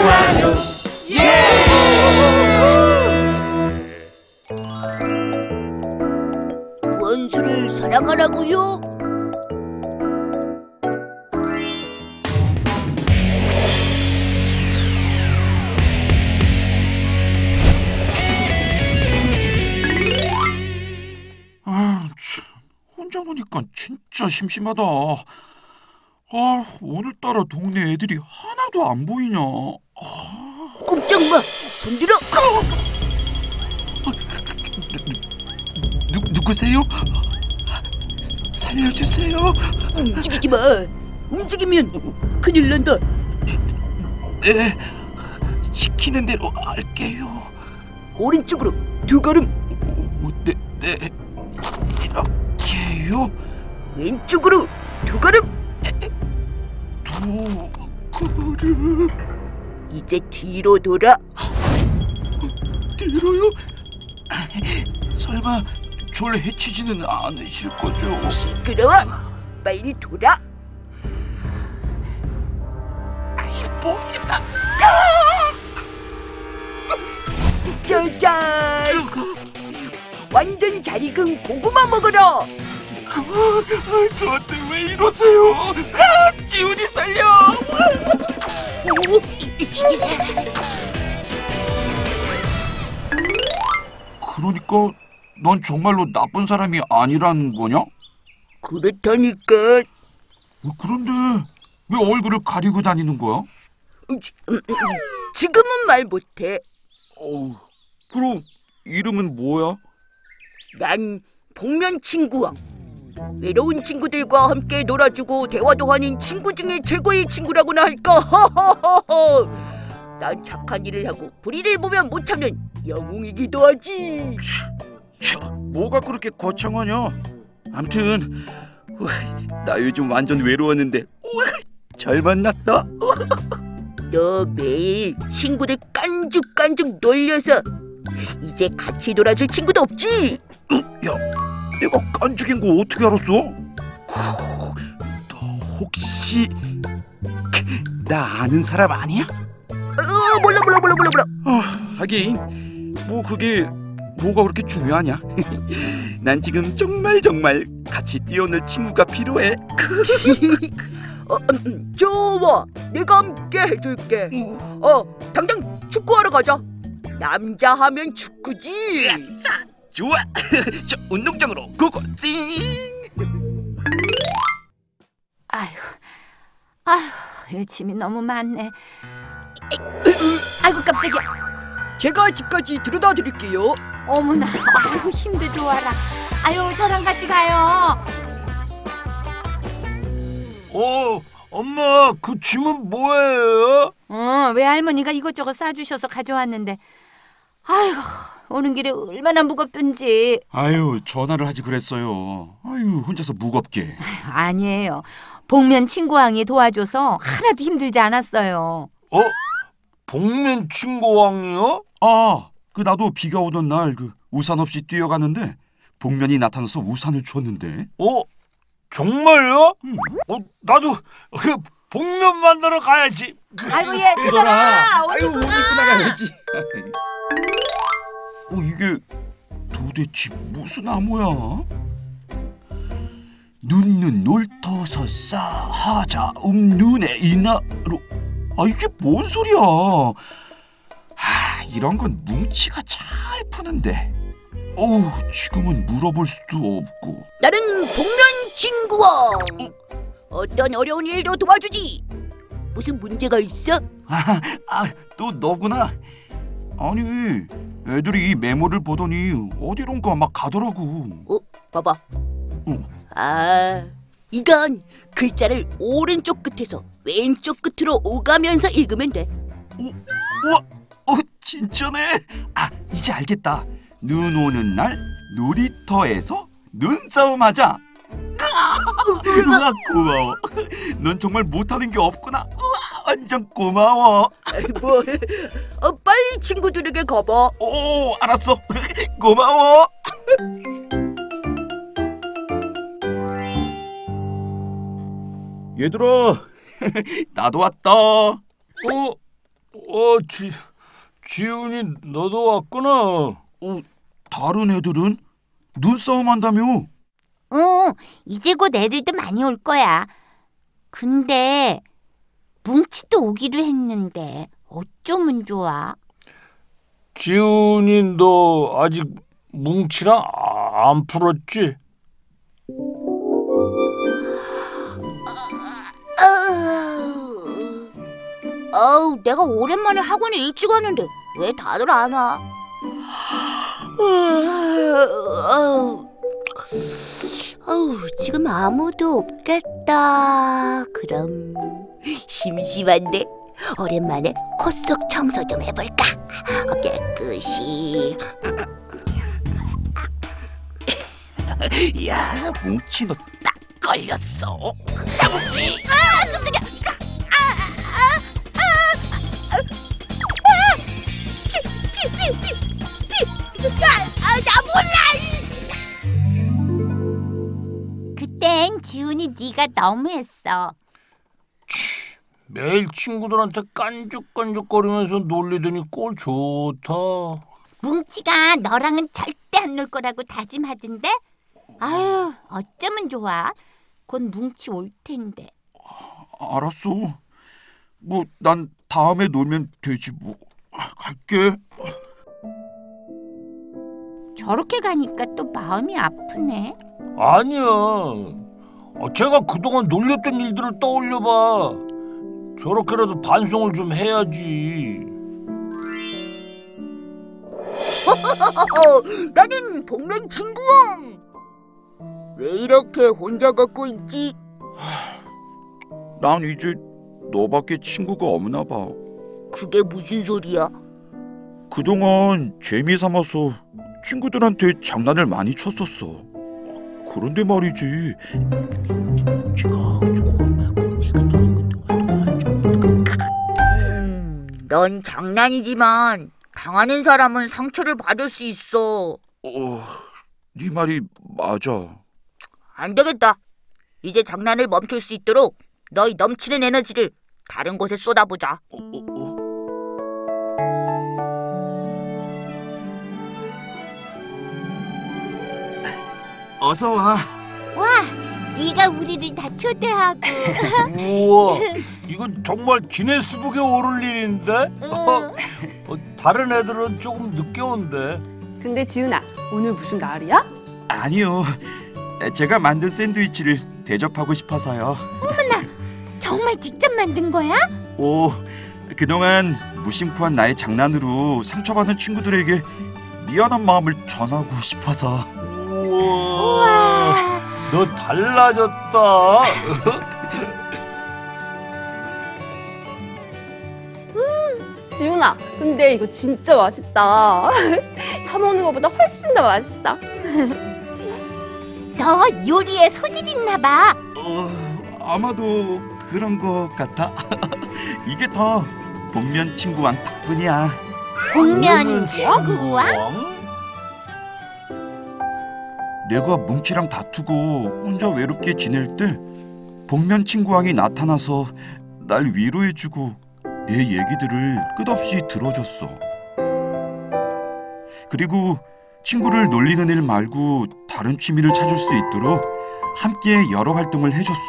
좋아요 원수를 사랑하라고요? 아, 노니까 진짜 심심하다. 아, 오늘따라 동네 애들이 하나 도 안 보이냐. 꼼짝 마! 손들어! 누, 누구세요? 살려주세요. 움직이지 마! 움직이면 큰일 난다! 네, 시키는 대로 할게요. 오른쪽으로 두 걸음, 어, 네, 네, 이렇게요. 왼쪽으로 두 걸음! 두 걸음 이제 뒤로 돌아! 뒤로요. 설마 절 해치지는 않으실 거죠? 시끄러워! 빨리 돌아! 모르겠다. 짜잔! 완전 잘 익은 고구마 먹어라! 아, 저한테 왜 이러세요? 아, 지훈이 살려! 그러니까 넌 정말로 나쁜 사람이 아니라는 거냐? 그렇다니까 어, 그런데 왜 얼굴을 가리고 다니는 거야? 음, 음, 음. 지금은 말 못해 어우, 그럼 이름은 뭐야? 난 복면 친구왕 외로운 친구들과 함께 놀아주고 대화도 하는 친구 중에 최고의 친구라고나 할까 허허허허 난 착한 일을 하고 불의를 보면 못 참는 영웅이기도 하지 야, 뭐가 그렇게 거창하냐? 암튼 우와, 나 요즘 완전 외로웠는데 우와, 잘 만났다. 너 매일 친구들 깐죽깐죽 놀려서 이제 같이 놀아줄 친구도 없지 야, 내가 깐죽인 거 어떻게 알았어? 너 혹시 나 아는 사람 아니야? 어, 몰라 몰라 몰라 몰라 몰라 아, 하긴 뭐 그게 뭐가 그렇게 중요하냐? 난 지금 정말 정말 같이 뛰어놀 친구가 필요해. 어, 음, 음, 좋아 내가 함께 해줄게 어 당장 축구하러 가자 남자 하면 축구지 좋아, 저 운동장으로 고고 찡. 아휴, 아휴, 이 짐이 너무 많네. 아이고 깜짝이야. 제가 집까지 들여다 드릴게요 어머나, 아이고 힘도 좋아라. 아유, 저랑 같이 가요. 어, 엄마, 그 짐은 뭐예요? 어, 외할머니가 이것저것 싸주셔서 가져왔는데, 아이고 오는 길에 얼마나 무겁던지. 아유, 전화를 하지 그랬어요. 아유, 혼자서 무겁게. 아니에요. 복면 친구왕이 도와줘서 하나도 힘들지 않았어요. 어? 복면 친구왕이요? 아, 그 나도 비가 오던 날 그 우산 없이 뛰어가는데 복면이 나타나서 우산을 줬는데. 어? 정말요? 음. 어, 나도 그 복면 만나러 가야지. 아이고 얘 들어라. 옷 아유, 입고 옷 가. 입고 나가야지. 어, 이게 도대체 무슨 나무야? 눈눈 놀터서 싸하자 음눈에 이나로 아 이게 뭔 소리야? 아 이런 건 뭉치가 잘 푸는데. 어우 지금은 물어볼 수도 없고. 나는 복면 친구왕 어떤 어려운 일도 도와주지 무슨 문제가 있어? 아, 아, 또 너구나. 아니, 애들이 이 메모를 보더니 어디론가 막 가더라고. 어? 봐봐 응. 아 이건 글자를 오른쪽 끝에서 왼쪽 끝으로 오가면서 읽으면 돼 우와, 어, 진짜네. 아, 이제 알겠다. 눈 오는 날 놀이터에서 눈싸움하자. 우와, 고마워. 넌 정말 못하는 게 없구나. 우와, 완전 고마워. 뭐 어, 빨리 친구들에게 가봐 오, 알았어. 고마워. 얘들아, 나도 왔다. 어? 어, 지, 지훈이 너도 왔구나. 어, 다른 애들은 눈싸움 한다며? 응, 이제 곧 애들도 많이 올 거야. 근데 뭉치도 오기로 했는데 어쩌면 좋아? 지훈이 너 아직 뭉치랑 아- 안 풀었지? 아우, 내가 오랜만에 학원에 일찍 왔는데 왜 다들 안 와? 지금 아무도 없겠다. 그럼 심심한데 오랜만에 코속 청소 좀 해볼까? 어, 깨끗이. 야, 뭉치 너 딱 걸렸어. 사뭉치. 아, 깜짝이야. 아, 아, 아, 아, 아, 피, 피, 피, 피, 피. 아, 아, 나 지훈이 네가 너무했어. 매일 친구들한테 깐죽깐죽거리면서 놀리더니 꼴 좋다. 뭉치가 너랑은 절대 안 놀 거라고 다짐하던데. 아유, 어쩌면 좋아. 곧 뭉치 올 텐데. 알았어. 뭐 난 다음에 놀면 되지 뭐. 갈게. 저렇게 가니까 또 마음이 아프네. 아니야. 어, 제가 그동안 놀렸던 일들을 떠올려봐. 저렇게라도 반성을 좀 해야지. 어, 나는 복면 친구왕. 왜 이렇게 혼자 걷고 있지? 난 이제 너밖에 친구가 없나 봐. 그게 무슨 소리야? 그동안 재미 삼아서 친구들한테 장난을 많이 쳤었어. 그런데 말이지. 음, 넌 장난이지만 당하는 사람은 상처를 받을 수 있어. 어, 네 말이 맞아. 안 되겠다. 이제 장난을 멈출 수 있도록 너희 넘치는 에너지를 다른 곳에 쏟아보자. 어, 어, 어. 어서 와. 와, 네가 우리를 다 초대하고. 우와, 이건 정말 기네스북에 오를 일인데? 어, 다른 애들은 조금 늦게 온대. 근데 지은아, 오늘 무슨 날이야? 아니요. 제가 만든 샌드위치를 대접하고 싶어서요. 정말 직접 만든 거야? 오, 그동안 무심코한 나의 장난으로 상처받은 친구들에게 미안한 마음을 전하고 싶어서. 우와, 너 달라졌다. 지은아, 근데 이거 진짜 맛있다. 사 먹는 것보다 훨씬 더 맛있어. 너 요리에 소질 있나 봐. 어, 아마도 그런 것 같아. 이게 다 복면 친구왕 덕분이야. 복면 친구와? 내가 뭉치랑 다투고 혼자 외롭게 지낼 때 복면 친구왕이 나타나서 날 위로해주고 내 얘기들을 끝없이 들어줬어. 그리고 친구를 놀리는 일 말고 다른 취미를 찾을 수 있도록 함께 여러 활동을 해줬어.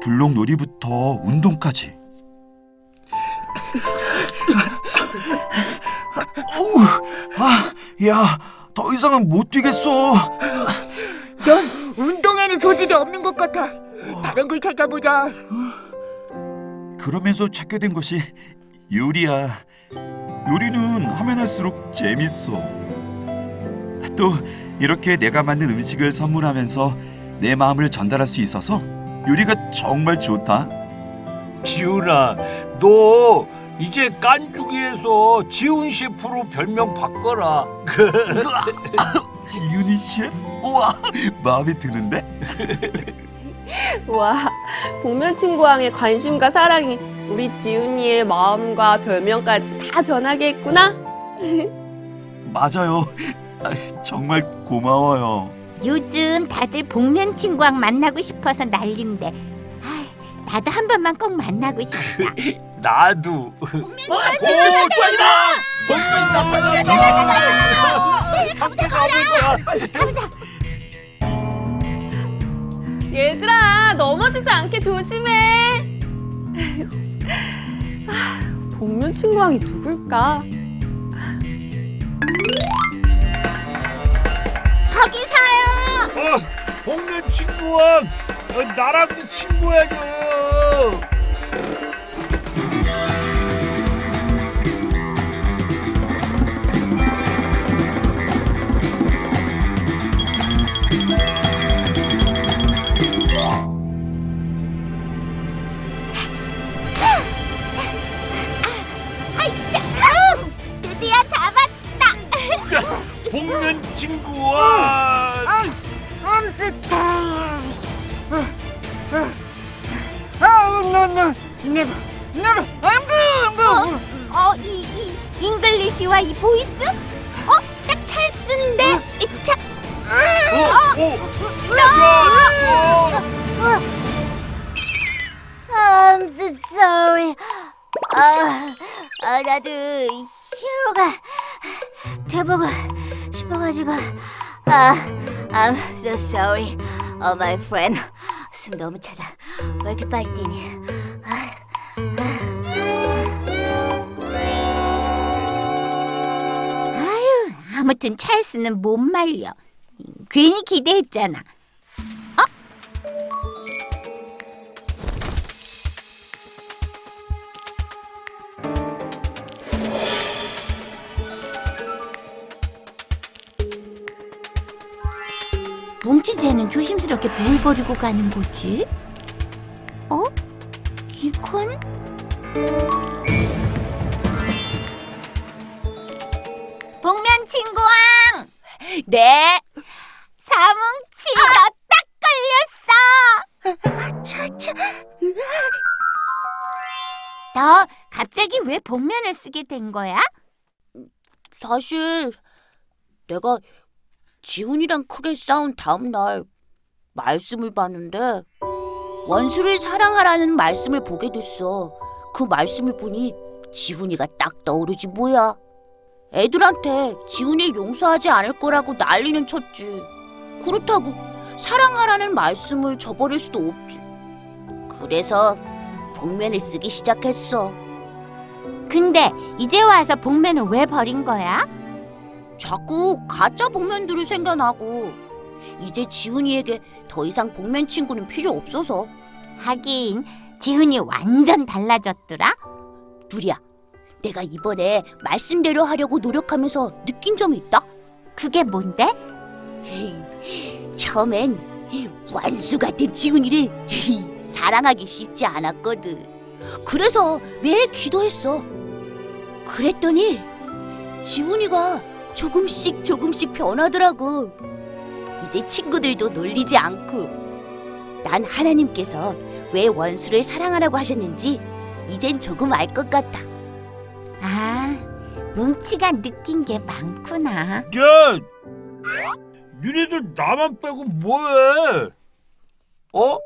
블록 놀이부터 운동까지. 어우, 아, 야, 더 이상은 못 뛰겠어. 넌 운동에는 소질이 없는 것 같아. 다른 걸 찾아보자. 그러면서 찾게 된 것이 요리야. 요리는 하면 할수록 재밌어. 또 이렇게 내가 만든 음식을 선물하면서 내 마음을 전달할 수 있어서 요리가 정말 좋다. 지훈아, 너 이제 깐죽이에서 지훈 셰프로 별명 바꿔라. 지윤이 셰프? 우와, 마음에 드는데? 와, 복면 친구왕의 관심과 사랑이 우리 지훈이의 마음과 별명까지 다 변하게 했구나. 맞아요. 아, 정말 고마워요. 요즘 다들 복면 친구랑 만나고 싶어서 난린데. 아, 나도 한 번만 꼭 만나고 싶다. 나도. 오, 찌푸랑이다! 복면이 나빠졌다! 얘들아 넘어지지 않게 조심해. 아, 복면 친구왕이 누굴까? 거기서요. 어, 복면 친구왕, 어, 나랑도 친구해줘. 잡았다. 복면 친구왕. 어, 어, 이, 이 잉글리시와 이 보이스? 어, 딱 찰스인데. 이 차. 어, 어, 야, 어. I'm so sorry. 아, 아 나도 히로가 돼보고 싶어가지고. 아, I'm so sorry. Oh, my friend. 숨 너무 차다. 왜 이렇게 빨리 뛰니? 아, 아. 아유, 아무튼 찰스는 못 말려. 괜히 기대했잖아. 조심스럽게 뭘 버리고 가는 거지? 어? 이건? 복면 친구왕! 네? 사뭉치 너딱 걸렸어! 차차 너 갑자기 왜 복면을 쓰게 된 거야? 사실 내가 지훈이랑 크게 싸운 다음 날 말씀을 봤는데 원수를 사랑하라는 말씀을 보게 됐어. 그 말씀을 보니 지훈이가 딱 떠오르지 뭐야. 애들한테 지훈이를 용서하지 않을 거라고 난리는 쳤지. 그렇다고 사랑하라는 말씀을 저버릴 수도 없지. 그래서 복면을 쓰기 시작했어. 근데 이제 와서 복면을 왜 버린 거야? 자꾸 가짜 복면들이 생겨나고 이제 지훈이에게 더 이상 복면 친구는 필요 없어서. 하긴 지훈이 완전 달라졌더라. 누리야 내가 이번에 말씀대로 하려고 노력하면서 느낀 점이 있다. 그게 뭔데? 처음엔 완수 같은 지훈이를 사랑하기 쉽지 않았거든. 그래서 매일 기도했어? 그랬더니 지훈이가 조금씩 조금씩 변하더라고 이제 친구들도 놀리지 않고 난 하나님께서 왜 원수를 사랑하라고 하셨는지 이젠 조금 알 것 같다 아, 뭉치가 느낀 게 많구나. 야, 니네들 나만 빼고 뭐해? 어?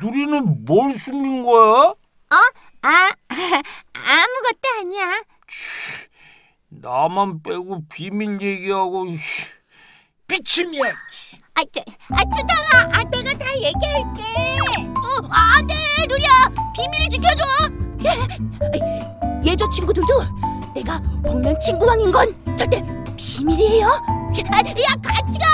누리는 뭘 숨긴 거야? 아, 아무것도 아니야. 나만 빼고 비밀 얘기하고 이씨, 미친이야. 아, 저, 아, 투덜아, 아, 내가 다 얘기할게. 어, 안 돼, 누리야. 비밀을 지켜줘. 예조 친구들도 내가 복면 친구왕인 건 절대 비밀이에요. 야, 야, 같이 가.